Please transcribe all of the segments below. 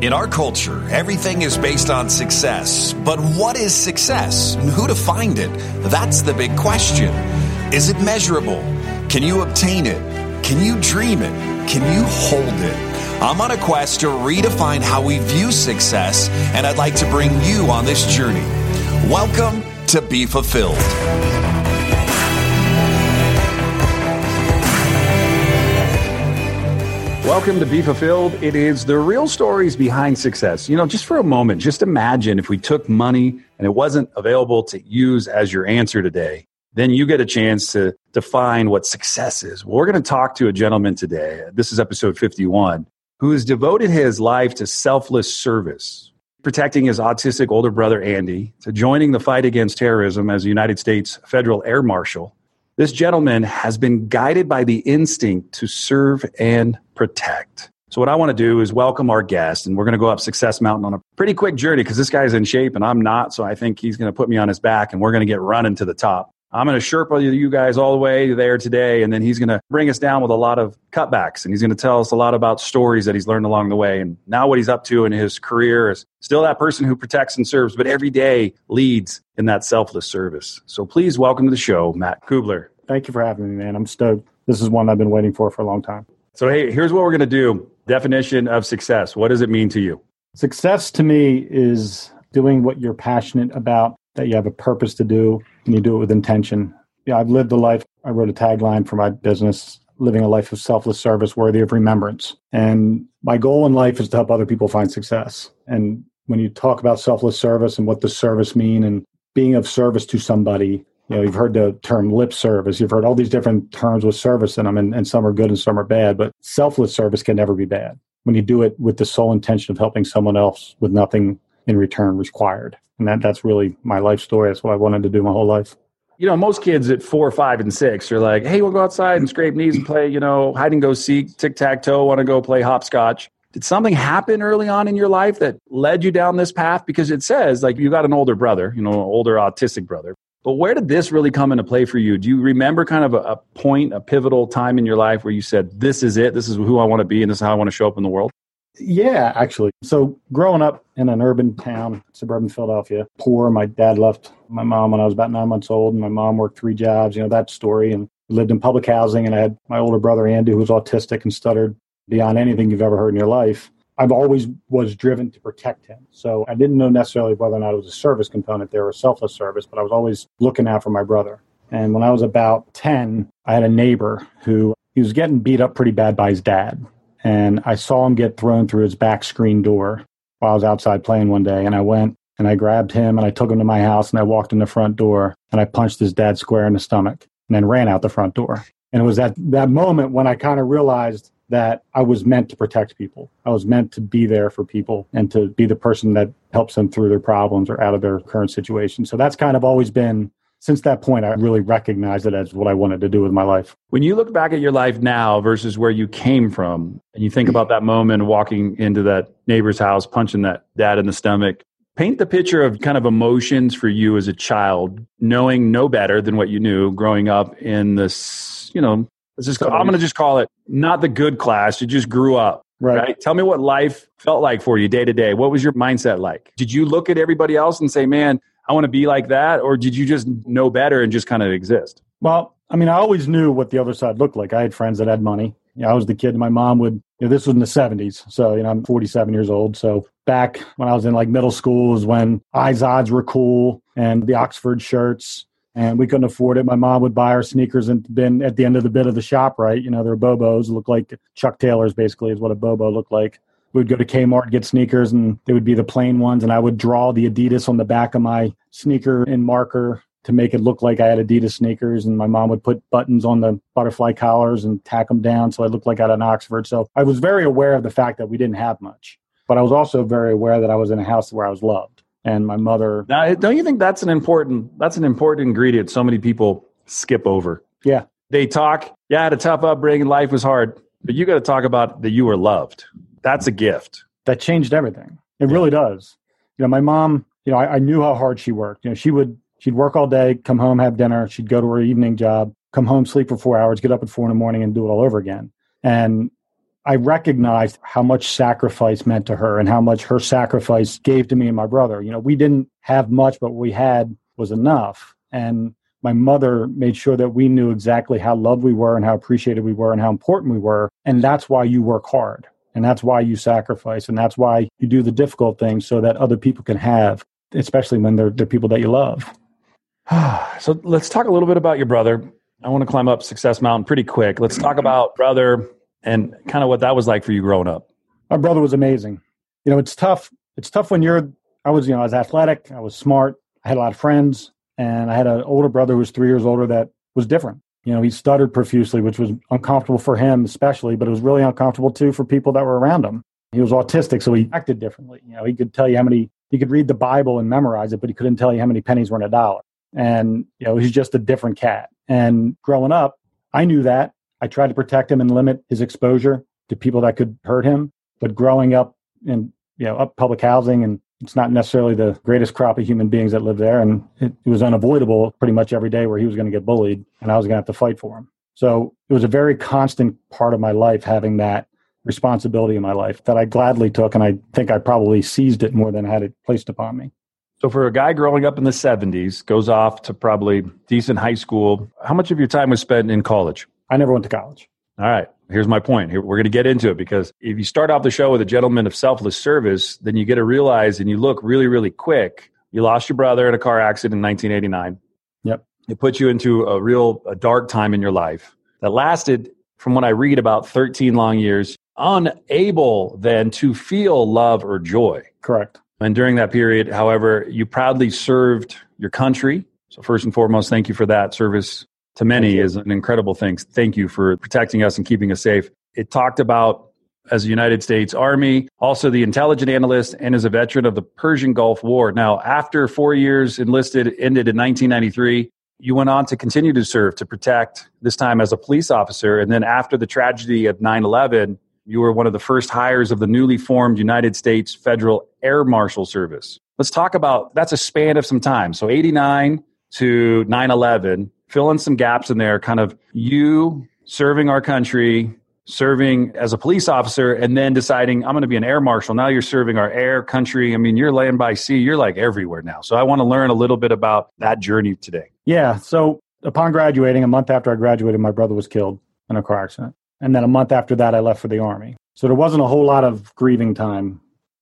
In our culture, everything is based on success. But what is success? And who to find it? That's the big question. Is it measurable? Can you obtain it? Can you dream it? Can you hold it? I'm on a quest to redefine how we view success, and I'd like to bring you on this journey. Welcome to Be Fulfilled. Welcome to Be Fulfilled. It is the real stories behind success. You know, just for a moment, just imagine if we took money and it wasn't available to use as your answer today, then you get a chance to define what success is. Well, we're going to talk to a gentleman today. This is episode 51, who has devoted his life to selfless service, protecting his autistic older brother, Andy, to joining the fight against terrorism as a United States federal air marshal, this gentleman has been guided by the instinct to serve and protect. So, what I want to do is welcome our guest, and we're going to go up Success Mountain on a pretty quick journey because this guy's in shape and I'm not. So, I think he's going to put me on his back and we're going to get running to the top. I'm going to Sherpa you guys all the way there today, and then he's going to bring us down with a lot of cutbacks, and he's going to tell us a lot about stories that he's learned along the way. And now, what he's up to in his career is still that person who protects and serves, but every day leads in that selfless service. So, please welcome to the show, Matt Cubbler. Thank you for having me, man. I'm stoked. This is one I've been waiting for for a long time. So, hey, here's what we're going to do definition of success. What does it mean to you? Success to me is doing what you're passionate about, that you have a purpose to do, and you do it with intention. Yeah, I've lived a life. I wrote a tagline for my business living a life of selfless service worthy of remembrance. And my goal in life is to help other people find success. And when you talk about selfless service and what does service mean and being of service to somebody, you know, you've heard the term lip service. You've heard all these different terms with service in them, and, and some are good and some are bad. But selfless service can never be bad when you do it with the sole intention of helping someone else with nothing in return required. And that, that's really my life story. That's what I wanted to do my whole life you know, most kids at four, five, and six are like, hey, we'll go outside and scrape knees and play, you know, hide and go seek, tic tac toe, want to go play hopscotch. Did something happen early on in your life that led you down this path? Because it says, like, you got an older brother, you know, older autistic brother. But where did this really come into play for you? Do you remember kind of a, a point, a pivotal time in your life where you said, this is it, this is who I want to be, and this is how I want to show up in the world? Yeah, actually. So growing up in an urban town, suburban Philadelphia, poor, my dad left my mom when I was about nine months old, and my mom worked three jobs, you know, that story, and lived in public housing. And I had my older brother, Andy, who was autistic and stuttered beyond anything you've ever heard in your life. I've always was driven to protect him. So I didn't know necessarily whether or not it was a service component there or selfless service, but I was always looking out for my brother. And when I was about 10, I had a neighbor who he was getting beat up pretty bad by his dad and I saw him get thrown through his back screen door while I was outside playing one day. And I went and I grabbed him and I took him to my house and I walked in the front door and I punched his dad square in the stomach and then ran out the front door. And it was at that moment when I kind of realized that I was meant to protect people. I was meant to be there for people and to be the person that helps them through their problems or out of their current situation. So that's kind of always been since that point, I really recognized it as what I wanted to do with my life. When you look back at your life now versus where you came from, and you think about that moment walking into that neighbor's house, punching that dad in the stomach, paint the picture of kind of emotions for you as a child, knowing no better than what you knew growing up in this, you know, just I'm going to just call it not the good class. You just grew up. Right. right. Tell me what life felt like for you day to day. What was your mindset like? Did you look at everybody else and say, man, I want to be like that? Or did you just know better and just kind of exist? Well, I mean, I always knew what the other side looked like. I had friends that had money. You know, I was the kid. My mom would, you know, this was in the 70s. So, you know, I'm 47 years old. So back when I was in like middle school was when Izods were cool and the Oxford shirts and we couldn't afford it. My mom would buy our sneakers and been at the end of the bit of the shop, right? You know, they're Bobos, look like Chuck Taylors basically is what a Bobo looked like we would go to Kmart get sneakers and they would be the plain ones and I would draw the Adidas on the back of my sneaker in marker to make it look like I had Adidas sneakers and my mom would put buttons on the butterfly collars and tack them down so I looked like I had an Oxford. So I was very aware of the fact that we didn't have much. But I was also very aware that I was in a house where I was loved and my mother Now, don't you think that's an important that's an important ingredient so many people skip over? Yeah. They talk, yeah, I had a tough upbringing, life was hard, but you got to talk about that you were loved that's a gift. That changed everything. It yeah. really does. You know, my mom, you know, I, I, knew how hard she worked. You know, she would she'd work all day, come home, have dinner, she'd go to her evening job, come home, sleep for four hours, get up at four in the morning and do it all over again. And I recognized how much sacrifice meant to her and how much her sacrifice gave to me and my brother. You know, we didn't have much, but what we had was enough. And my mother made sure that we knew exactly how loved we were and how appreciated we were and how important we were. And that's why you work hard. And that's why you sacrifice. And that's why you do the difficult things so that other people can have, especially when they're, they're people that you love. so let's talk a little bit about your brother. I want to climb up Success Mountain pretty quick. Let's talk about brother and kind of what that was like for you growing up. My brother was amazing. You know, it's tough. It's tough when you're. I was, you know, I was athletic. I was smart. I had a lot of friends, and I had an older brother who was three years older that was different. You know, he stuttered profusely, which was uncomfortable for him, especially, but it was really uncomfortable too for people that were around him. He was autistic, so he acted differently. You know, he could tell you how many. He could read the Bible and memorize it, but he couldn't tell you how many pennies were in a dollar. And you know, he's just a different cat. And growing up, I knew that. I tried to protect him and limit his exposure to people that could hurt him. But growing up in you know up public housing and it's not necessarily the greatest crop of human beings that live there, and it, it was unavoidable pretty much every day where he was going to get bullied and I was going to have to fight for him. So it was a very constant part of my life having that responsibility in my life that I gladly took, and I think I probably seized it more than had it placed upon me. So, for a guy growing up in the 70s, goes off to probably decent high school, how much of your time was spent in college? I never went to college. All right. Here's my point. Here, we're going to get into it because if you start off the show with a gentleman of selfless service, then you get to realize and you look really, really quick. You lost your brother in a car accident in 1989. Yep. It put you into a real a dark time in your life that lasted, from what I read, about 13 long years, unable then to feel love or joy. Correct. And during that period, however, you proudly served your country. So, first and foremost, thank you for that service to many is an incredible thing. Thank you for protecting us and keeping us safe. It talked about as a United States Army, also the intelligent analyst, and as a veteran of the Persian Gulf War. Now, after four years enlisted ended in 1993, you went on to continue to serve to protect, this time as a police officer. And then after the tragedy of 9 11, you were one of the first hires of the newly formed United States Federal Air Marshal Service. Let's talk about that's a span of some time. So 89 to 9 11, fill in some gaps in there, kind of you serving our country, serving as a police officer, and then deciding I'm going to be an air marshal. Now you're serving our air country. I mean, you're land by sea, you're like everywhere now. So I want to learn a little bit about that journey today. Yeah. So upon graduating, a month after I graduated, my brother was killed in a car accident. And then a month after that, I left for the Army. So there wasn't a whole lot of grieving time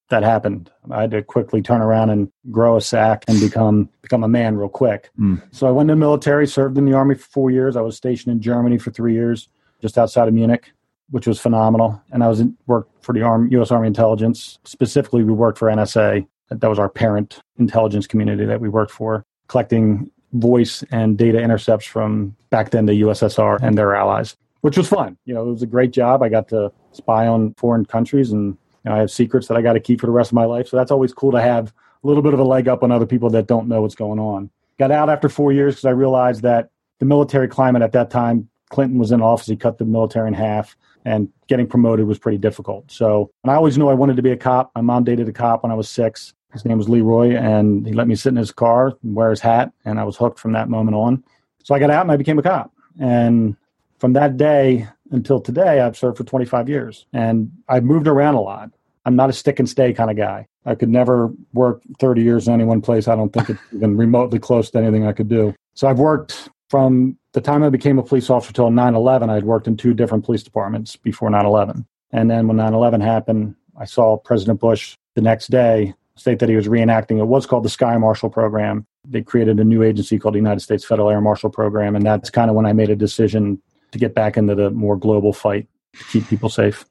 that happened. I had to quickly turn around and grow a sack and become become a man real quick. Mm. So I went in the military, served in the army for four years. I was stationed in Germany for three years, just outside of Munich, which was phenomenal. And I was in, worked for the Army, U.S. Army Intelligence. Specifically, we worked for NSA. That was our parent intelligence community that we worked for, collecting voice and data intercepts from back then the USSR and their allies, which was fun. You know, it was a great job. I got to spy on foreign countries and know, I have secrets that I got to keep for the rest of my life. So that's always cool to have a little bit of a leg up on other people that don't know what's going on. Got out after four years because I realized that the military climate at that time, Clinton was in office, he cut the military in half, and getting promoted was pretty difficult. So, and I always knew I wanted to be a cop. My mom dated a cop when I was six. His name was Leroy, and he let me sit in his car and wear his hat, and I was hooked from that moment on. So I got out and I became a cop. And from that day until today, I've served for 25 years, and I've moved around a lot. I'm not a stick and stay kind of guy. I could never work 30 years in any one place. I don't think it's even remotely close to anything I could do. So I've worked from the time I became a police officer till 9 11. I'd worked in two different police departments before 9 11. And then when 9 11 happened, I saw President Bush the next day state that he was reenacting it was called the Sky Marshal Program. They created a new agency called the United States Federal Air Marshal Program. And that's kind of when I made a decision to get back into the more global fight to keep people safe.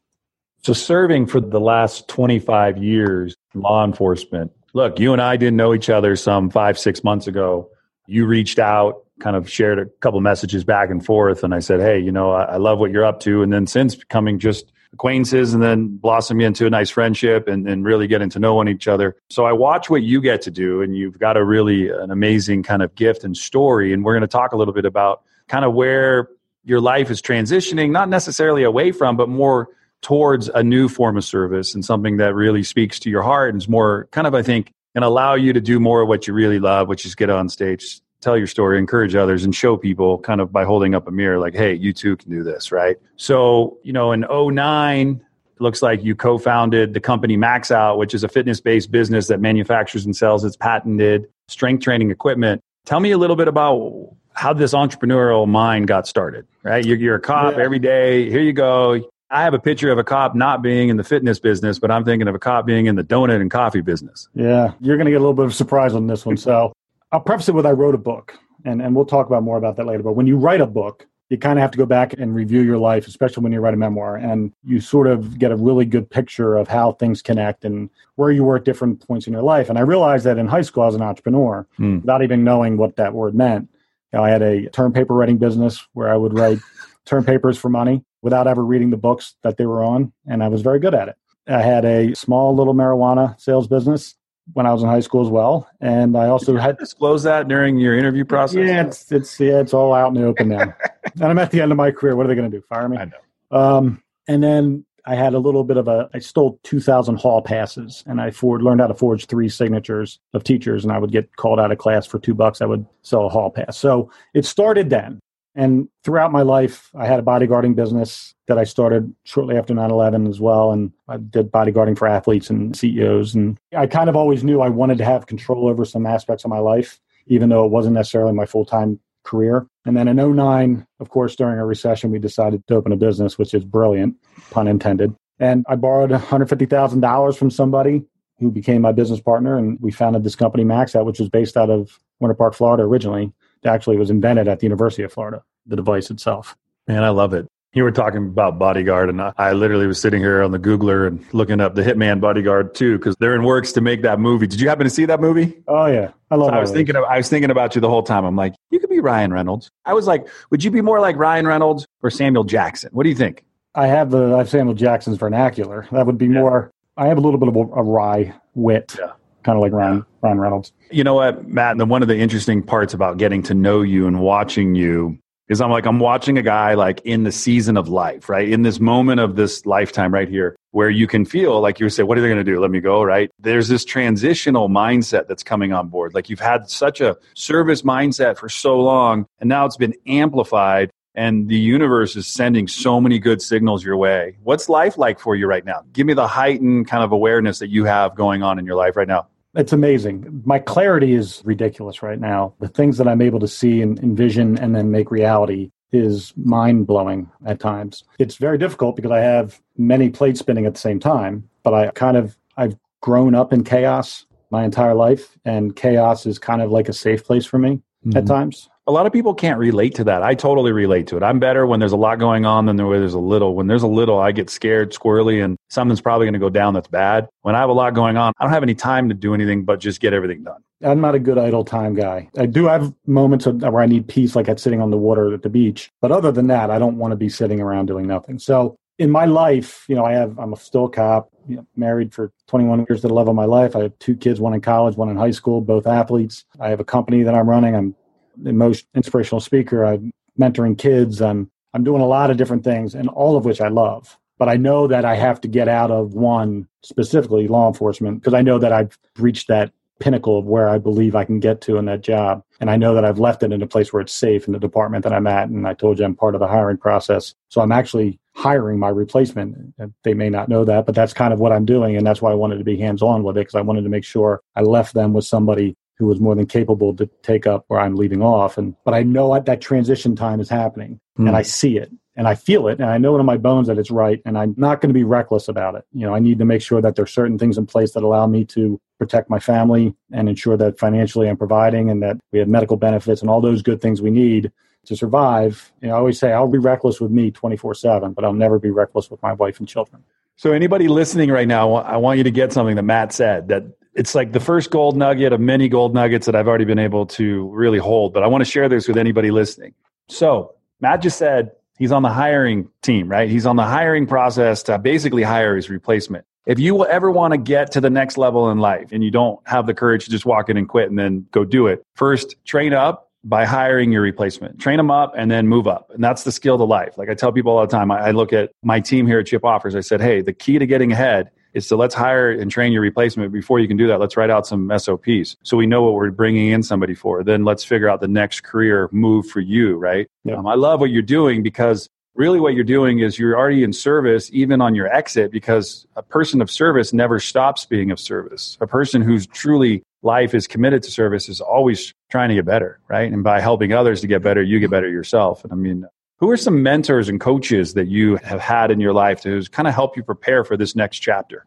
So, serving for the last 25 years, law enforcement. Look, you and I didn't know each other some five, six months ago. You reached out, kind of shared a couple messages back and forth. And I said, Hey, you know, I, I love what you're up to. And then since becoming just acquaintances and then blossom into a nice friendship and, and really getting to know one each other. So I watch what you get to do, and you've got a really an amazing kind of gift and story. And we're going to talk a little bit about kind of where your life is transitioning, not necessarily away from, but more towards a new form of service and something that really speaks to your heart and is more kind of, I think, and allow you to do more of what you really love, which is get on stage, tell your story, encourage others, and show people kind of by holding up a mirror, like, hey, you too can do this, right? So, you know, in 09, It looks like you co founded the company Max Out, which is a fitness based business that manufactures and sells its patented strength training equipment. Tell me a little bit about how this entrepreneurial mind got started, right? You're, you're a cop Yeah. every day. Here you go. I have a picture of a cop not being in the fitness business, but I'm thinking of a cop being in the donut and coffee business. Yeah, you're going to get a little bit of surprise on this one. So I'll preface it with I wrote a book, and, and we'll talk about more about that later. But when you write a book, you kind of have to go back and review your life, especially when you write a memoir, and you sort of get a really good picture of how things connect and where you were at different points in your life. And I realized that in high school, I was an entrepreneur Hmm. without even knowing what that word meant. You know, I had a term paper writing business where I would write term papers for money without ever reading the books that they were on, and I was very good at it. I had a small little marijuana sales business when I was in high school as well, and I also had Disclose that during your interview process. yeah, it's it's yeah, it's all out in the open now. and I'm at the end of my career. What are they going to do? Fire me? I know. Um, and then I had a little bit of a. I stole 2,000 hall passes, and I for, learned how to forge three signatures of teachers. And I would get called out of class for two bucks. I would sell a hall pass. So it started then. And throughout my life, I had a bodyguarding business that I started shortly after 9 11 as well. And I did bodyguarding for athletes and CEOs. And I kind of always knew I wanted to have control over some aspects of my life, even though it wasn't necessarily my full time career. And then in 09, of course, during a recession, we decided to open a business, which is brilliant, pun intended. And I borrowed $150,000 from somebody who became my business partner. And we founded this company, Max Out, which was based out of Winter Park, Florida originally. It actually was invented at the University of Florida, the device itself. Man, I love it. You were talking about bodyguard, and I- I literally was sitting here on the Googler and looking up the Hitman Bodyguard too, because they're in works to make that movie. Did you happen to see that movie? Oh, yeah. I love I was thinking of, I was thinking about you the whole time. I'm like, you could be Ryan Reynolds. I was like, would you be more like Ryan Reynolds or Samuel Jackson? What do you think? I have the I have Samuel Jackson's vernacular. That would be Yeah. more. I have a little bit of a, a wry wit, Yeah. kind of like Ryan Ryan Reynolds. You know what, Matt? The, one of the interesting parts about getting to know you and watching you is I'm like, I'm watching a guy like in the season of life, right? In this moment of this lifetime right here, where you can feel like you say, what are they going to do? Let me go, right? There's this transitional mindset that's coming on board. Like you've had such a service mindset for so long, and now it's been amplified. And the universe is sending so many good signals your way. What's life like for you right now? Give me the heightened kind of awareness that you have going on in your life right now. It's amazing. My clarity is ridiculous right now. The things that I'm able to see and envision and then make reality is mind blowing at times. It's very difficult because I have many plates spinning at the same time, but I kind of I've grown up in chaos my entire life and chaos is kind of like a safe place for me at mm-hmm. times. a lot of people can't relate to that. I totally relate to it. I'm better when there's a lot going on than there's a little. When there's a little, I get scared, squirrely, and something's probably going to go down that's bad. When I have a lot going on, I don't have any time to do anything but just get everything done. I'm not a good idle time guy. I do have moments where I need peace, like at sitting on the water at the beach. But other than that, I don't want to be sitting around doing nothing. So in my life, you know, I have I'm a still cop, you know, married for 21 years to the love of my life. I have two kids, one in college, one in high school, both athletes. I have a company that I'm running. I'm the most inspirational speaker. I'm mentoring kids. I'm I'm doing a lot of different things, and all of which I love. But I know that I have to get out of one specifically law enforcement because I know that I've reached that pinnacle of where I believe I can get to in that job. And I know that I've left it in a place where it's safe in the department that I'm at. And I told you I'm part of the hiring process. So I'm actually hiring my replacement. They may not know that, but that's kind of what I'm doing. And that's why I wanted to be hands on with it because I wanted to make sure I left them with somebody who was more than capable to take up where I'm leaving off. And but I know that that transition time is happening Hmm. and I see it and I feel it and I know in my bones that it's right and I'm not going to be reckless about it. You know, I need to make sure that there's certain things in place that allow me to protect my family and ensure that financially I'm providing and that we have medical benefits and all those good things we need to survive. You know, I always say I'll be reckless with me 24/7, but I'll never be reckless with my wife and children. So, anybody listening right now, I want you to get something that Matt said that it's like the first gold nugget of many gold nuggets that I've already been able to really hold. But I want to share this with anybody listening. So, Matt just said he's on the hiring team, right? He's on the hiring process to basically hire his replacement. If you ever want to get to the next level in life and you don't have the courage to just walk in and quit and then go do it, first train up by hiring your replacement. Train them up and then move up. And that's the skill to life. Like I tell people all the time, I, I look at my team here at Ship Offers. I said, hey, the key to getting ahead is to let's hire and train your replacement. Before you can do that, let's write out some SOPs so we know what we're bringing in somebody for. Then let's figure out the next career move for you, right? Yeah. Um, I love what you're doing because really what you're doing is you're already in service even on your exit because a person of service never stops being of service. A person who's truly life is committed to service is always trying to get better, right? And by helping others to get better, you get better yourself. And I mean, who are some mentors and coaches that you have had in your life to kind of help you prepare for this next chapter?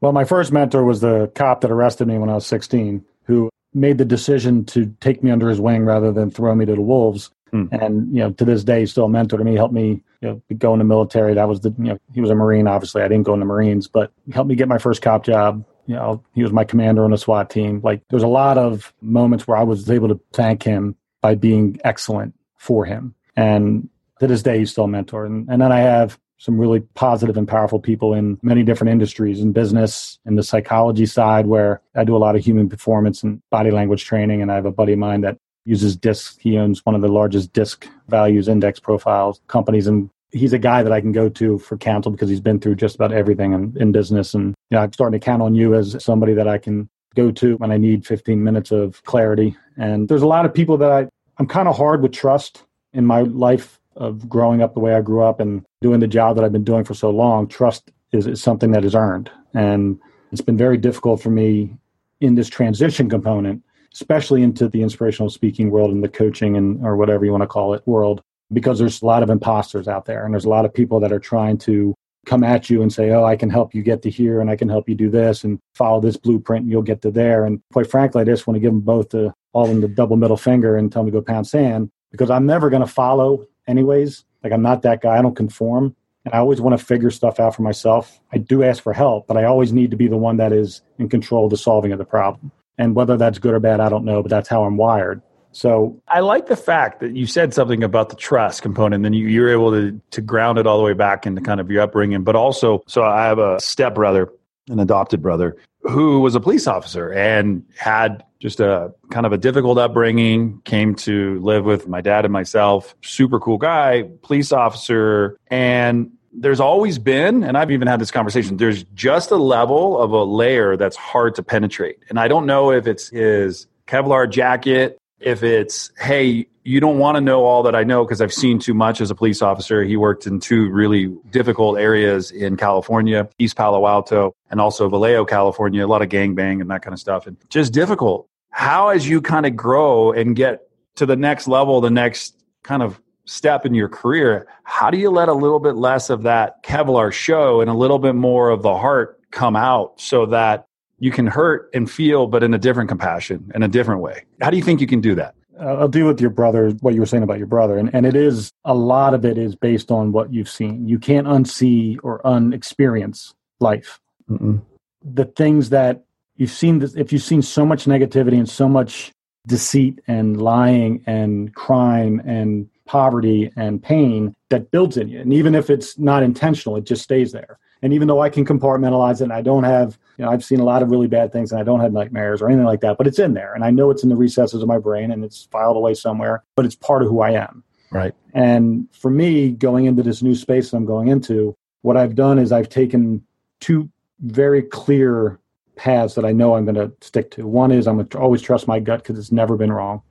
Well, my first mentor was the cop that arrested me when I was 16, who made the decision to take me under his wing rather than throw me to the wolves. Mm. And you know, to this day, he's still a mentor to me. Helped me you know, go in the military. That was the you know he was a Marine. Obviously, I didn't go in the Marines, but he helped me get my first cop job. You know, he was my commander on a SWAT team. Like, there's a lot of moments where I was able to thank him by being excellent for him. And to this day, he's still a mentor. And, and then I have some really positive and powerful people in many different industries in business in the psychology side where i do a lot of human performance and body language training. And i have a buddy of mine that uses disc. He owns one of the largest disc values index profiles companies. And he's a guy that i can go to for counsel because he's been through just about everything in, in business. And you know, i'm starting to count on you as somebody that i can go to when i need 15 minutes of clarity. And there's a lot of people that i i'm kind of hard with trust in my life of growing up the way I grew up and doing the job that I've been doing for so long, trust is, is something that is earned. And it's been very difficult for me in this transition component, especially into the inspirational speaking world and the coaching and or whatever you want to call it world, because there's a lot of imposters out there and there's a lot of people that are trying to come at you and say, Oh, I can help you get to here and I can help you do this and follow this blueprint and you'll get to there. And quite frankly, I just want to give them both the all in the double middle finger and tell them to go pound sand because I'm never going to follow anyways. Like I'm not that guy. I don't conform. And I always want to figure stuff out for myself. I do ask for help, but I always need to be the one that is in control of the solving of the problem. And whether that's good or bad, I don't know, but that's how I'm wired. So I like the fact that you said something about the trust component, and you, you were able to to ground it all the way back into kind of your upbringing. But also, so I have a step brother, an adopted brother, who was a police officer and had just a kind of a difficult upbringing, came to live with my dad and myself. Super cool guy, police officer. And there's always been, and I've even had this conversation, there's just a level of a layer that's hard to penetrate. And I don't know if it's his Kevlar jacket, if it's, hey, you don't want to know all that I know because I've seen too much as a police officer. He worked in two really difficult areas in California, East Palo Alto, and also Vallejo, California, a lot of gang bang and that kind of stuff. And just difficult how as you kind of grow and get to the next level the next kind of step in your career how do you let a little bit less of that kevlar show and a little bit more of the heart come out so that you can hurt and feel but in a different compassion in a different way how do you think you can do that uh, I'll deal with your brother, what you were saying about your brother. And, and it is a lot of it is based on what you've seen. You can't unsee or unexperience life. Mm-mm. The things that you've seen this if you've seen so much negativity and so much deceit and lying and crime and poverty and pain that builds in you and even if it's not intentional it just stays there and even though i can compartmentalize it and i don't have you know i've seen a lot of really bad things and i don't have nightmares or anything like that but it's in there and i know it's in the recesses of my brain and it's filed away somewhere but it's part of who i am right and for me going into this new space i'm going into what i've done is i've taken two very clear paths that I know I'm going to stick to. One is I'm going to always trust my gut because it's never been wrong.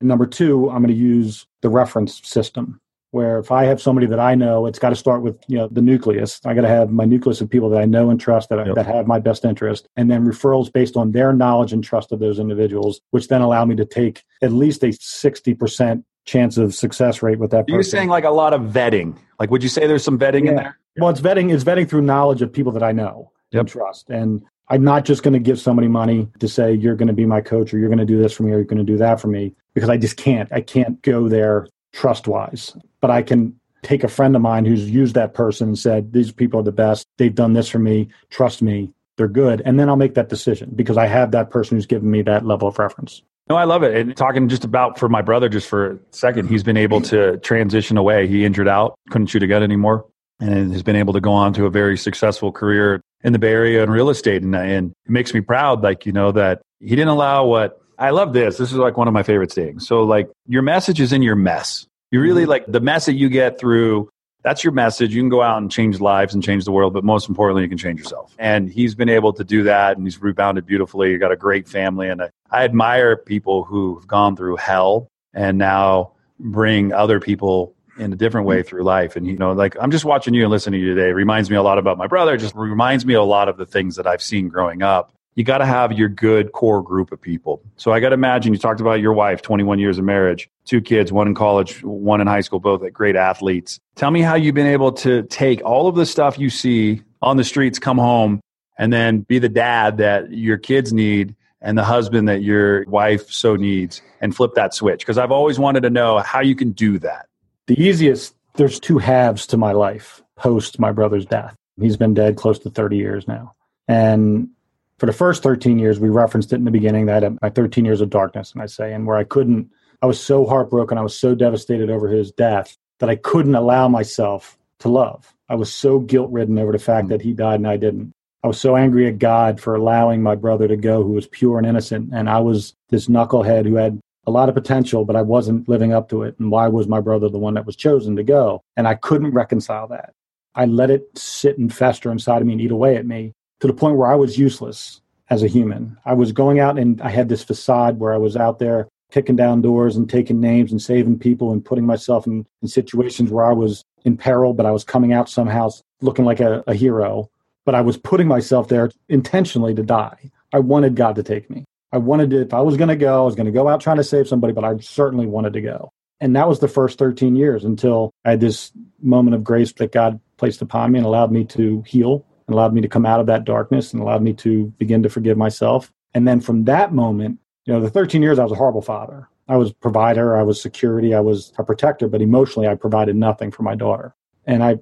And number two, I'm going to use the reference system where if I have somebody that I know, it's got to start with you know the nucleus. I got to have my nucleus of people that I know and trust that, yep. that have my best interest, and then referrals based on their knowledge and trust of those individuals, which then allow me to take at least a sixty percent chance of success rate with that. Person. You're saying like a lot of vetting. Like, would you say there's some vetting yeah. in there? Well, it's vetting. It's vetting through knowledge of people that I know yep. and trust, and I'm not just going to give somebody money to say, you're going to be my coach or you're going to do this for me or you're going to do that for me because I just can't. I can't go there trust wise. But I can take a friend of mine who's used that person and said, these people are the best. They've done this for me. Trust me. They're good. And then I'll make that decision because I have that person who's given me that level of reference. No, I love it. And talking just about for my brother, just for a second, he's been able to transition away. He injured out, couldn't shoot a gun anymore, and has been able to go on to a very successful career in the Bay Area in real estate. And, and it makes me proud, like, you know, that he didn't allow what I love this. This is like one of my favorite things. So, like, your message is in your mess. You really mm-hmm. like the mess that you get through. That's your message. You can go out and change lives and change the world, but most importantly, you can change yourself. And he's been able to do that, and he's rebounded beautifully. He got a great family, and I, I admire people who've gone through hell and now bring other people in a different way through life. And, you know, like I'm just watching you and listening to you today. It reminds me a lot about my brother, just reminds me a lot of the things that I've seen growing up. You got to have your good core group of people. So I got to imagine you talked about your wife, 21 years of marriage, two kids, one in college, one in high school, both great athletes. Tell me how you've been able to take all of the stuff you see on the streets, come home, and then be the dad that your kids need and the husband that your wife so needs and flip that switch? Because I've always wanted to know how you can do that. The easiest, there's two halves to my life post my brother's death. He's been dead close to 30 years now. And for the first 13 years, we referenced it in the beginning that my 13 years of darkness, and I say, and where I couldn't, I was so heartbroken, I was so devastated over his death that I couldn't allow myself to love. I was so guilt ridden over the fact mm-hmm. that he died and I didn't. I was so angry at God for allowing my brother to go, who was pure and innocent. And I was this knucklehead who had a lot of potential, but I wasn't living up to it. And why was my brother the one that was chosen to go? And I couldn't reconcile that. I let it sit and fester inside of me and eat away at me to the point where I was useless as a human. I was going out and I had this facade where I was out there kicking down doors and taking names and saving people and putting myself in, in situations where I was in peril, but I was coming out somehow looking like a, a hero but I was putting myself there intentionally to die. I wanted God to take me. I wanted to, if I was going to go, I was going to go out trying to save somebody, but I certainly wanted to go. And that was the first 13 years until I had this moment of grace that God placed upon me and allowed me to heal and allowed me to come out of that darkness and allowed me to begin to forgive myself. And then from that moment, you know, the 13 years, I was a horrible father. I was provider, I was security, I was a protector, but emotionally, I provided nothing for my daughter. And I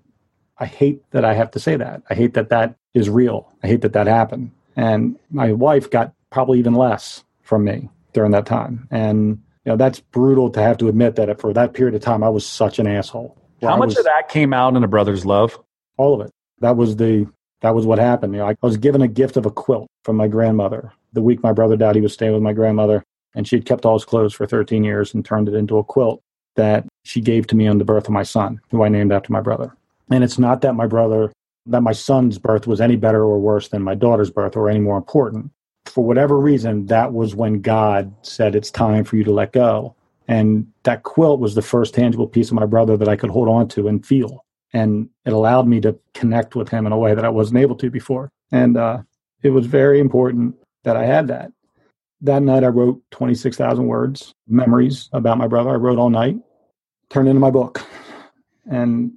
I hate that I have to say that. I hate that that is real. I hate that that happened. And my wife got probably even less from me during that time. And you know that's brutal to have to admit that for that period of time I was such an asshole. How much was, of that came out in a brother's love? All of it. That was the that was what happened. You know, I was given a gift of a quilt from my grandmother. The week my brother died, he was staying with my grandmother, and she had kept all his clothes for 13 years and turned it into a quilt that she gave to me on the birth of my son, who I named after my brother. And it's not that my brother, that my son's birth was any better or worse than my daughter's birth or any more important. For whatever reason, that was when God said, It's time for you to let go. And that quilt was the first tangible piece of my brother that I could hold on to and feel. And it allowed me to connect with him in a way that I wasn't able to before. And uh, it was very important that I had that. That night, I wrote 26,000 words, memories about my brother. I wrote all night, turned into my book. And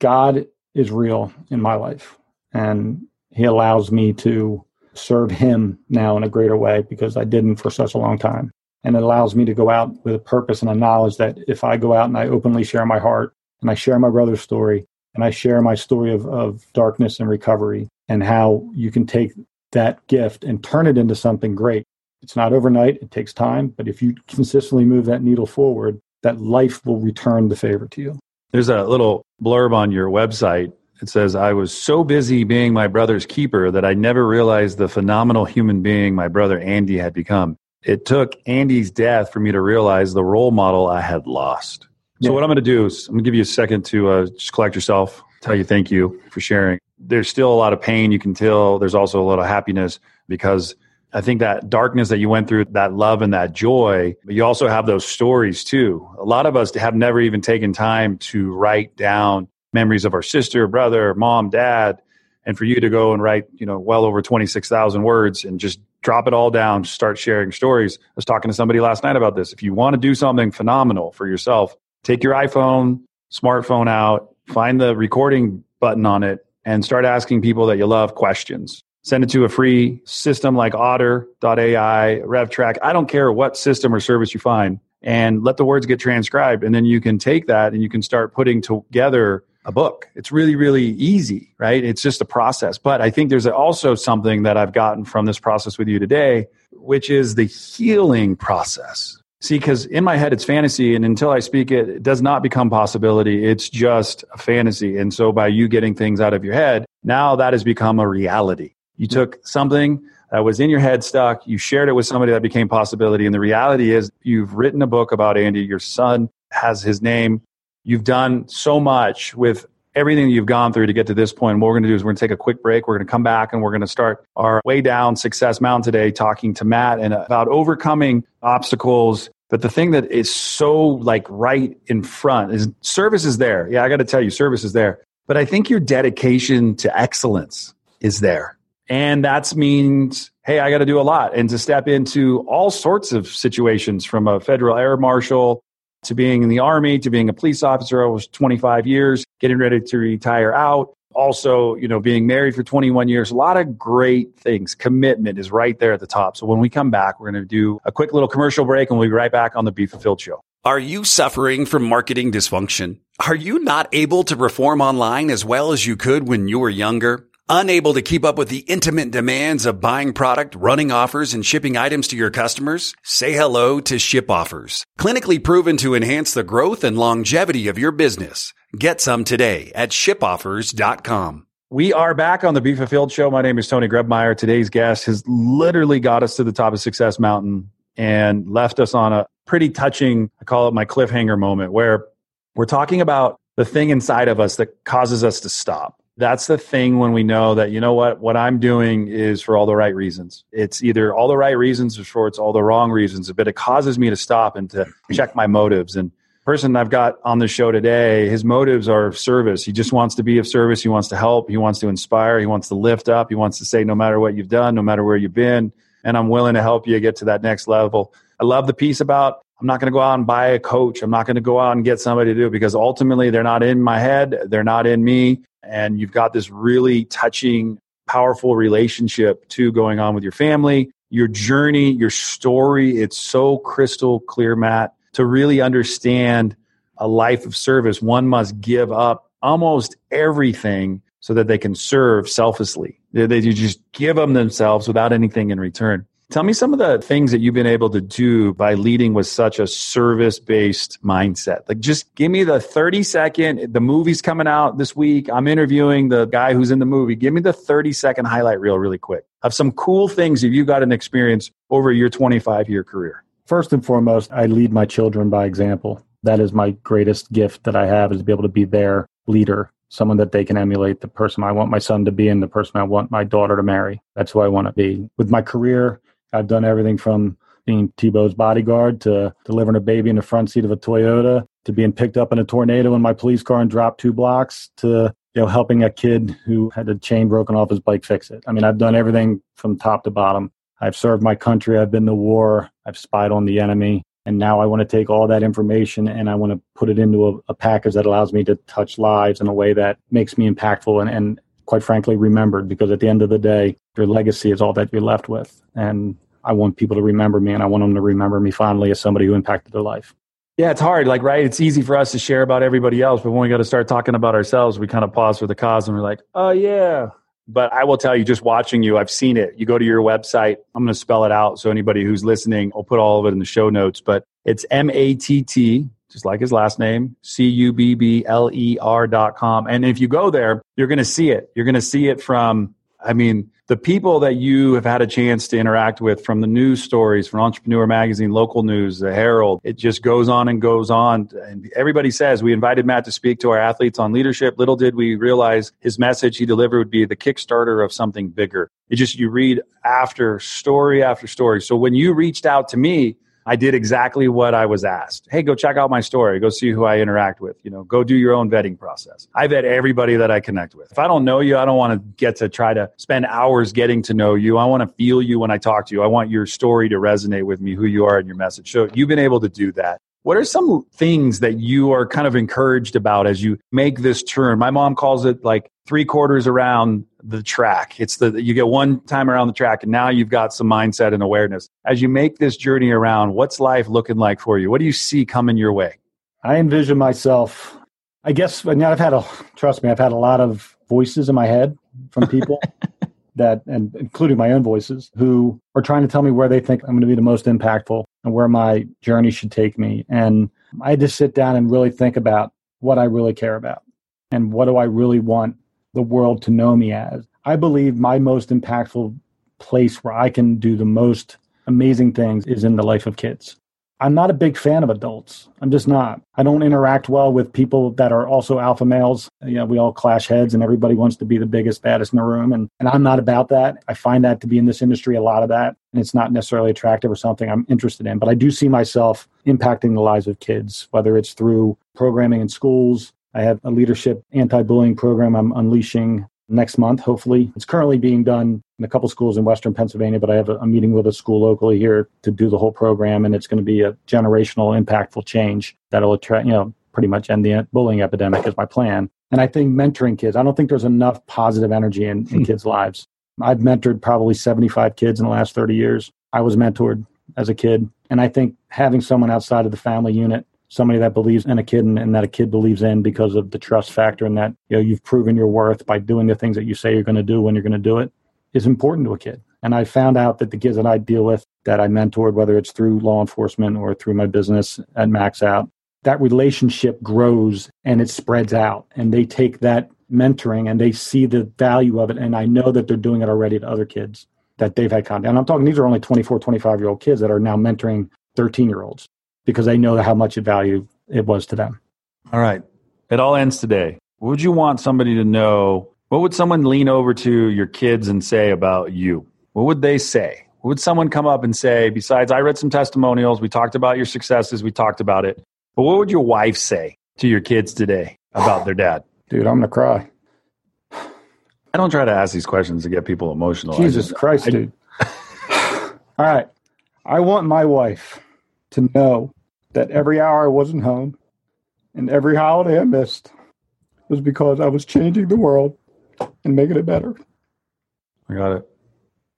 God is real in my life and he allows me to serve him now in a greater way because I didn't for such a long time. And it allows me to go out with a purpose and a knowledge that if I go out and I openly share my heart and I share my brother's story and I share my story of, of darkness and recovery and how you can take that gift and turn it into something great. It's not overnight, it takes time, but if you consistently move that needle forward, that life will return the favor to you. There's a little blurb on your website. It says, I was so busy being my brother's keeper that I never realized the phenomenal human being my brother Andy had become. It took Andy's death for me to realize the role model I had lost. So, what I'm going to do is I'm going to give you a second to uh, just collect yourself, tell you thank you for sharing. There's still a lot of pain you can tell. There's also a lot of happiness because I think that darkness that you went through, that love and that joy, but you also have those stories too. A lot of us have never even taken time to write down memories of our sister, brother, mom, dad, and for you to go and write, you know, well over 26,000 words and just drop it all down, start sharing stories. I was talking to somebody last night about this. If you want to do something phenomenal for yourself, take your iPhone, smartphone out, find the recording button on it, and start asking people that you love questions send it to a free system like otter.ai, RevTrack. I don't care what system or service you find and let the words get transcribed. And then you can take that and you can start putting together a book. It's really, really easy, right? It's just a process. But I think there's also something that I've gotten from this process with you today, which is the healing process. See, because in my head it's fantasy, and until I speak it, it does not become possibility. It's just a fantasy. And so by you getting things out of your head, now that has become a reality. You took something that was in your head stuck, you shared it with somebody that became possibility. And the reality is, you've written a book about Andy. Your son has his name. You've done so much with everything that you've gone through to get to this point. What we're going to do is we're going to take a quick break. We're going to come back and we're going to start our way down Success Mountain today, talking to Matt and about overcoming obstacles But the thing that is so like right in front is service is there. Yeah, I got to tell you, service is there. But I think your dedication to excellence is there. And that means, hey, I got to do a lot and to step into all sorts of situations from a federal air marshal to being in the army to being a police officer. I was 25 years, getting ready to retire out. Also, you know, being married for 21 years, a lot of great things. Commitment is right there at the top. So when we come back, we're going to do a quick little commercial break and we'll be right back on the Be Fulfilled Show. Are you suffering from marketing dysfunction? Are you not able to perform online as well as you could when you were younger? Unable to keep up with the intimate demands of buying product, running offers, and shipping items to your customers? Say hello to Ship Offers. Clinically proven to enhance the growth and longevity of your business. Get some today at shipoffers.com. We are back on the Be Fulfilled Show. My name is Tony Grebmeyer. Today's guest has literally got us to the top of Success Mountain and left us on a pretty touching, I call it my cliffhanger moment, where we're talking about the thing inside of us that causes us to stop that's the thing when we know that you know what what i'm doing is for all the right reasons. It's either all the right reasons or it's all the wrong reasons but it causes me to stop and to check my motives. And person i've got on the show today his motives are service. He just wants to be of service. He wants to help. He wants to inspire. He wants to lift up. He wants to say no matter what you've done no matter where you've been and i'm willing to help you get to that next level. I love the piece about I'm not going to go out and buy a coach. I'm not going to go out and get somebody to do it because ultimately they're not in my head. They're not in me and you've got this really touching, powerful relationship too going on with your family, your journey, your story. It's so crystal clear, Matt, to really understand a life of service. One must give up almost everything so that they can serve selflessly. They, they just give them themselves without anything in return. Tell me some of the things that you've been able to do by leading with such a service based mindset. Like, just give me the 30 second, the movie's coming out this week. I'm interviewing the guy who's in the movie. Give me the 30 second highlight reel really quick of some cool things that you got an experience over your 25 year career. First and foremost, I lead my children by example. That is my greatest gift that I have is to be able to be their leader someone that they can emulate the person I want my son to be and the person I want my daughter to marry. That's who I want to be. With my career, I've done everything from being Tebow's bodyguard to delivering a baby in the front seat of a Toyota to being picked up in a tornado in my police car and dropped two blocks to you know helping a kid who had a chain broken off his bike fix it. I mean, I've done everything from top to bottom. I've served my country. I've been to war. I've spied on the enemy. And now I want to take all that information and I want to put it into a, a package that allows me to touch lives in a way that makes me impactful and, and quite frankly remembered because at the end of the day, your legacy is all that you're left with. And I want people to remember me and I want them to remember me fondly as somebody who impacted their life. Yeah, it's hard. Like, right? It's easy for us to share about everybody else, but when we got to start talking about ourselves, we kind of pause for the cause and we're like, oh, yeah. But I will tell you, just watching you, I've seen it. You go to your website, I'm going to spell it out. So anybody who's listening, I'll put all of it in the show notes, but it's M A T T, just like his last name, C U B B L E R dot com. And if you go there, you're going to see it. You're going to see it from I mean, the people that you have had a chance to interact with from the news stories, from Entrepreneur Magazine, local news, the Herald, it just goes on and goes on. And everybody says we invited Matt to speak to our athletes on leadership. Little did we realize his message he delivered would be the Kickstarter of something bigger. It just, you read after story after story. So when you reached out to me, I did exactly what I was asked. Hey, go check out my story. Go see who I interact with. You know, go do your own vetting process. I vet everybody that I connect with. If I don't know you, I don't want to get to try to spend hours getting to know you. I want to feel you when I talk to you. I want your story to resonate with me, who you are and your message. So you've been able to do that. What are some things that you are kind of encouraged about as you make this turn? My mom calls it like three quarters around the track. It's the you get one time around the track and now you've got some mindset and awareness. As you make this journey around, what's life looking like for you? What do you see coming your way? I envision myself I guess now I've had a trust me, I've had a lot of voices in my head from people that and including my own voices who are trying to tell me where they think I'm going to be the most impactful and where my journey should take me. And I had to sit down and really think about what I really care about and what do I really want the world to know me as. I believe my most impactful place where I can do the most amazing things is in the life of kids. I'm not a big fan of adults. I'm just not. I don't interact well with people that are also alpha males. You know, we all clash heads and everybody wants to be the biggest, baddest in the room. And, and I'm not about that. I find that to be in this industry a lot of that. And it's not necessarily attractive or something I'm interested in. But I do see myself impacting the lives of kids, whether it's through programming in schools. I have a leadership anti bullying program I'm unleashing next month, hopefully. It's currently being done in a couple schools in Western Pennsylvania, but I have a, a meeting with a school locally here to do the whole program, and it's going to be a generational, impactful change that'll attract, you know, pretty much end the bullying epidemic is my plan. And I think mentoring kids, I don't think there's enough positive energy in, in hmm. kids' lives. I've mentored probably 75 kids in the last 30 years. I was mentored as a kid. And I think having someone outside of the family unit, somebody that believes in a kid and, and that a kid believes in because of the trust factor and that you know you've proven your worth by doing the things that you say you're going to do when you're going to do it is important to a kid. And I found out that the kids that I deal with that I mentored, whether it's through law enforcement or through my business at Max Out, that relationship grows and it spreads out. And they take that mentoring and they see the value of it. And I know that they're doing it already to other kids that they've had contact. And I'm talking, these are only 24, 25 year old kids that are now mentoring 13 year olds because they know how much value it was to them. All right. It all ends today. What would you want somebody to know? What would someone lean over to your kids and say about you? What would they say? What would someone come up and say, besides, I read some testimonials, we talked about your successes, we talked about it. But what would your wife say to your kids today about their dad? Dude, I'm going to cry. I don't try to ask these questions to get people emotional. Jesus just, Christ, I, dude. All right. I want my wife to know that every hour I wasn't home and every holiday I missed was because I was changing the world and making it better. I got it.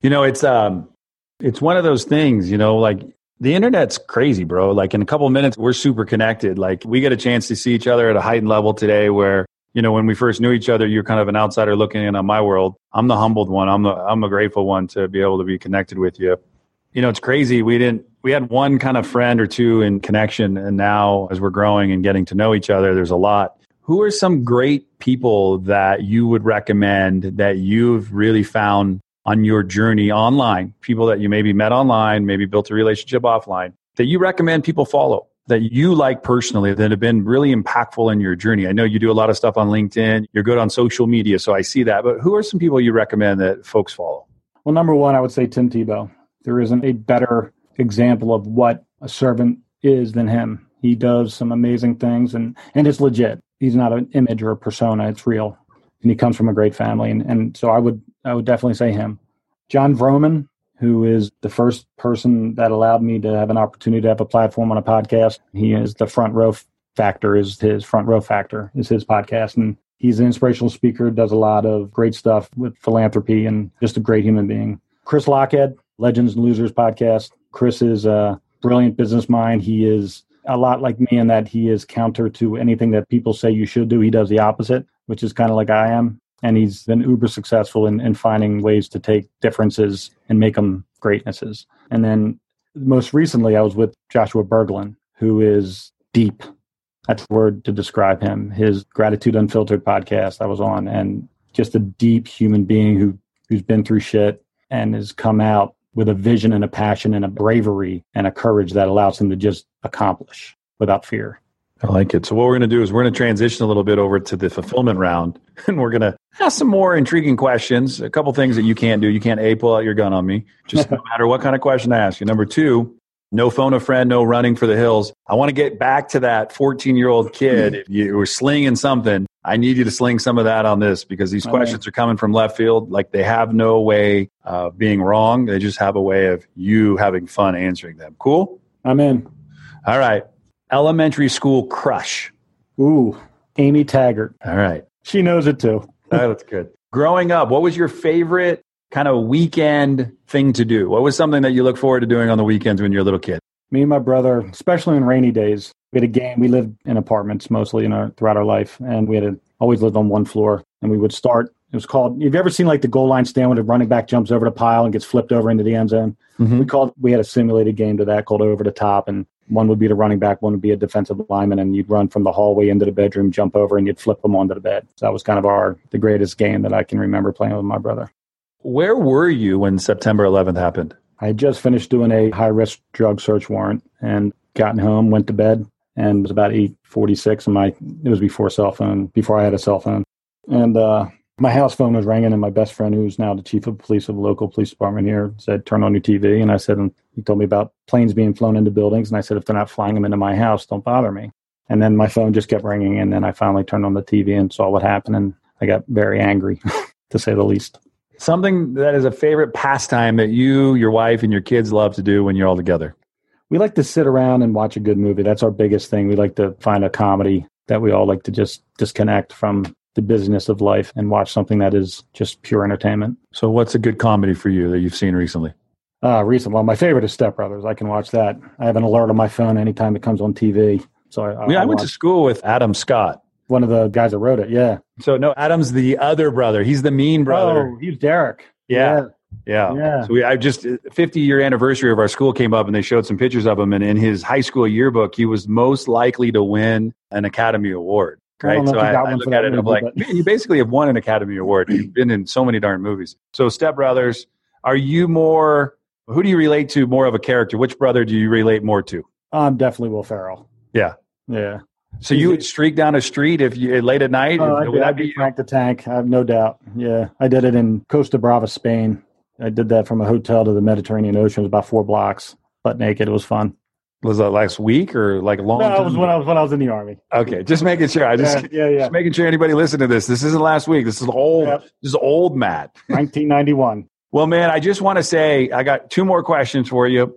You know, it's um it's one of those things, you know, like the internet's crazy, bro. Like in a couple minutes, we're super connected. Like we get a chance to see each other at a heightened level today where, you know, when we first knew each other, you're kind of an outsider looking in on my world. I'm the humbled one. I'm the, I'm the grateful one to be able to be connected with you. You know, it's crazy. We didn't, we had one kind of friend or two in connection. And now as we're growing and getting to know each other, there's a lot. Who are some great people that you would recommend that you've really found on your journey online, people that you maybe met online, maybe built a relationship offline, that you recommend people follow, that you like personally, that have been really impactful in your journey? I know you do a lot of stuff on LinkedIn, you're good on social media, so I see that. But who are some people you recommend that folks follow? Well, number one, I would say Tim Tebow. There isn't a better example of what a servant is than him. He does some amazing things and, and it's legit. He's not an image or a persona, it's real. And he comes from a great family. And, and so I would I would definitely say him. Jon Vroman, who is the first person that allowed me to have an opportunity to have a platform on a podcast. He is the front row factor is his front row factor is his podcast and he's an inspirational speaker does a lot of great stuff with philanthropy and just a great human being chris lochhead legends and losers podcast chris is a brilliant business mind he is a lot like me in that he is counter to anything that people say you should do he does the opposite which is kind of like i am and he's been uber successful in, in finding ways to take differences and make them greatnesses. And then most recently, I was with Joshua Berglund, who is deep. That's the word to describe him. His Gratitude Unfiltered podcast I was on, and just a deep human being who who's been through shit and has come out with a vision and a passion and a bravery and a courage that allows him to just accomplish without fear. I like it. So what we're going to do is we're going to transition a little bit over to the fulfillment round, and we're going to ask some more intriguing questions. A couple things that you can't do. You can't a pull out your gun on me, just no matter what kind of question I ask you. Number two, no phone a friend, no running for the hills. I want to get back to that 14 year old kid. Hmm. if you were slinging something, I need you to sling some of that on this because these oh, questions are coming from left field. Like they have no way of being wrong. They just have a way of you having fun answering them. Cool? I'm in. All right elementary school crush? Ooh, Amy Taggart. All right. She knows it too. that's good. Growing up, what was your favorite kind of a weekend thing to do? What was something that you look forward to doing on the weekends when you're a little kid? Me and my brother, especially on rainy days, we had a game. We lived in apartments mostly in our throughout our life, and we had a, always lived on one floor. And we would start. It was called. You've you ever seen like the goal line stand when the running back jumps over the pile and gets flipped over into the end zone? Mm-hmm. We called. We had a simulated game to that called over the top, and one would be the running back, one would be a defensive lineman, and you'd run from the hallway into the bedroom, jump over, and you'd flip them onto the bed. So that was kind of our the greatest game that I can remember playing with my brother. Where were you when September 11th happened? I had just finished doing a high risk drug search warrant and gotten home, went to bed, and it was about 8:46, and my it was before cell phone, before I had a cell phone, and uh, My house phone was ringing, and my best friend, who's now the chief of police of the local police department here, said, "Turn on your TV." And I said, and he told me about planes being flown into buildings, and I said, "If they're not flying them into my house, don't bother me." And then my phone just kept ringing, and then I finally turned on the TV and saw what happened, and I got very angry, to say the least. Something that is a favorite pastime that you, your wife, and your kids love to do when you're all together. We like to sit around and watch a good movie. That's our biggest thing. We like to find a comedy that we all like to just disconnect from the business of life and watch something that is just pure entertainment. So, what's a good comedy for you that you've seen recently? Uh, recent. Well, my favorite is Step Brothers. I can watch that. I have an alert on my phone anytime it comes on TV. So I, I, I went to school with Adam Scott. One of the guys that wrote it. Yeah. So no, Adam's the other brother. He's the mean brother. Oh, he's Derek. Yeah. Yeah. Yeah. So we, I just 50 year anniversary of our school came up and they showed some pictures of him. And in his high school yearbook, he was most likely to win an Academy Award. Right. I so I, I look at it, and I'm like, man, you basically have won an Academy Award. You've been in so many darn movies. So Step Brothers, are you more, who do you relate to more of a character? Which brother do you relate more to? I'm definitely Will Ferrell. Yeah. Yeah. So you would streak down a street if you late at night? Oh, I would that be Frank the Tank? I have no doubt. Yeah, I did it in Costa Brava, Spain. I did that from a hotel to the Mediterranean Ocean. It was about four blocks, butt naked. It was fun. Was that last week or like long? No, it was when I was when I was in the army. Okay, just making sure. I just yeah, yeah, yeah. Just making sure anybody listening to this. This isn't last week. This is old. Yep. This is old Matt. 1991. well, man, I just want to say I got two more questions for you.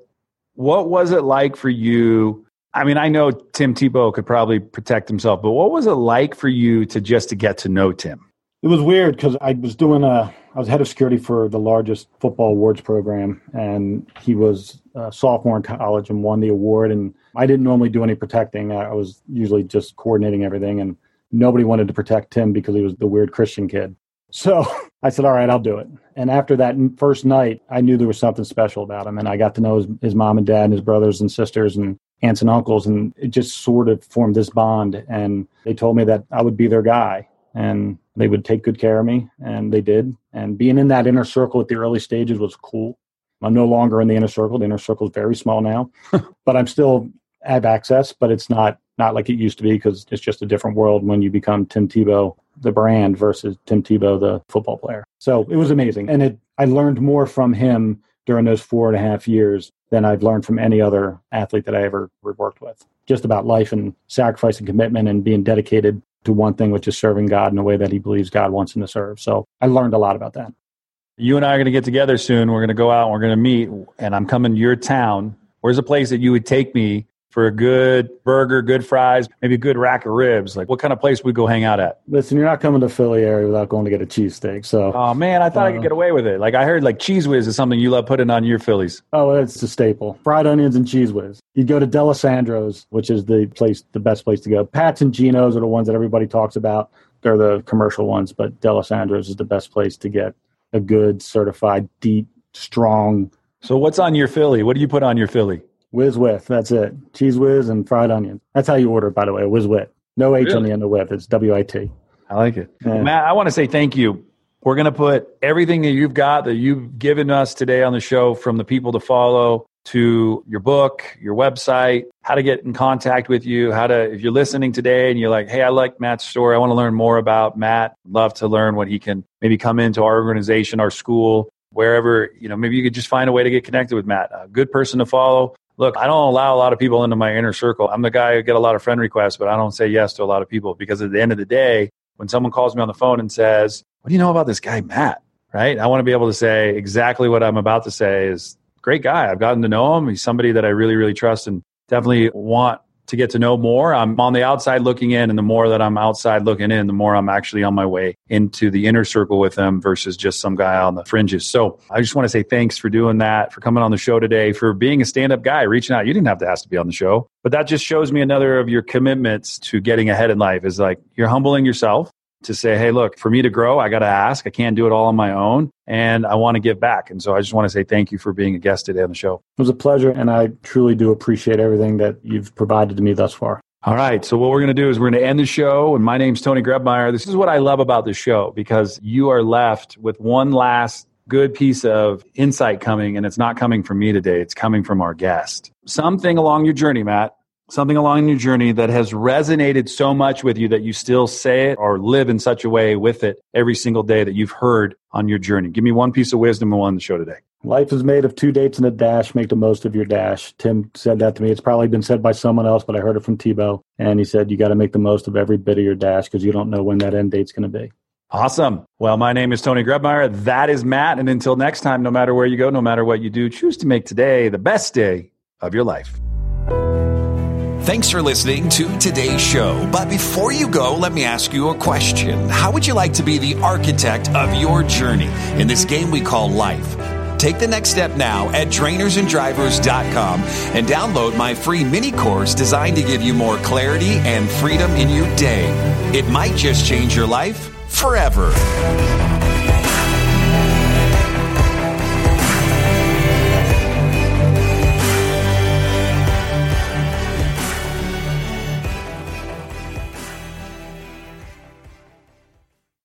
What was it like for you? I mean, I know Tim Tebow could probably protect himself, but what was it like for you to just to get to know Tim? It was weird because I was doing a, I was head of security for the largest football awards program, and he was a sophomore in college and won the award. And I didn't normally do any protecting; I was usually just coordinating everything. And nobody wanted to protect Tim because he was the weird Christian kid. So I said, "All right, I'll do it." And after that first night, I knew there was something special about him, and I got to know his, his mom and dad and his brothers and sisters, and aunts and uncles, and it just sort of formed this bond. And they told me that I would be their guy, and they would take good care of me, and they did. And being in that inner circle at the early stages was cool. I'm no longer in the inner circle. The inner circle is very small now, but I'm still have access, but it's not not like it used to be because it's just a different world when you become Tim Tebow, the brand, versus Tim Tebow, the football player. So it was amazing, and it I learned more from him during those four and a half years than I've learned from any other athlete that I ever worked with. Just about life and sacrifice and commitment and being dedicated to one thing, which is serving God in a way that he believes God wants him to serve. So I learned a lot about that. You and I are going to get together soon. We're going to go out and we're going to meet, and I'm coming to your town. Where's a place that you would take me for a good burger, good fries, maybe a good rack of ribs? Like, what kind of place we go hang out at? Listen, you're not coming to Philly area without going to get a cheesesteak. So, oh man, I thought uh, I could uh, get away with it. Like, I heard like Cheez Whiz is something you love putting on your Phillies. Oh, it's a staple. Fried onions and Cheez Whiz. You go to Dalessandro's, which is the place, the best place to go. Pat's and Geno's are the ones that everybody talks about. They're the commercial ones, but Dalessandro's is the best place to get a good, certified, deep, strong. So, what's on your Philly? What do you put on your Philly? Whiz with. That's it. Cheez Whiz and fried onion. That's how you order it, by the way. Whiz with. No H really? on the end of with. It's W I T. I like it. Yeah. Matt, I want to say thank you. We're going to put everything that you've got that you've given us today on the show from the people to follow to your book, your website, how to get in contact with you, how to, if you're listening today and you're like, hey, I like Matt's story, I want to learn more about Matt, love to learn what he can maybe come into our organization, our school, wherever, you know, maybe you could just find a way to get connected with Matt. A good person to follow look, I don't allow a lot of people into my inner circle. I'm the guy who get a lot of friend requests, but I don't say yes to a lot of people because at the end of the day, when someone calls me on the phone and says, "What do you know about this guy Matt?" Right? I want to be able to say exactly what I'm about to say is great guy. I've gotten to know him. He's somebody that I really really trust and definitely want to get to know more. I'm on the outside looking in, and the more that I'm outside looking in, the more I'm actually on my way into the inner circle with them versus just some guy on the fringes. So I just want to say thanks for doing that, for coming on the show today, for being a stand up guy, reaching out. You didn't have to ask to be on the show, but that just shows me another of your commitments to getting ahead in life is like you're humbling yourself to say, hey, look, for me to grow, I got to ask. I can't do it all on my own, and I want to give back. And so I just want to say thank you for being a guest today on the show. It was a pleasure, and I truly do appreciate everything that you've provided to me thus far. All right. So what we're going to do is we're going to end the show. And my name's Tony Grebmeier. This is what I love about the show because you are left with one last good piece of insight coming, and it's not coming from me today. It's coming from our guest. Something along your journey, Matt, something along your journey that has resonated so much with you that you still say it or live in such a way with it every single day that you've heard on your journey. Give me one piece of wisdom on the show today. Life is made of two dates and a dash. Make the most of your dash. Tim said that to me. It's probably been said by someone else, but I heard it from Tebow. And he said, you got to make the most of every bit of your dash because you don't know when that end date's going to be. Awesome. Well, my name is Tony Grebmeier. That is Matt. And until next time, no matter where you go, no matter what you do, choose to make today the best day of your life. Thanks for listening to today's show. But before you go, let me ask you a question. How would you like to be the architect of your journey in this game we call life? Take the next step now at trainersandrivers.com and download my free mini course designed to give you more clarity and freedom in your day. It might just change your life forever.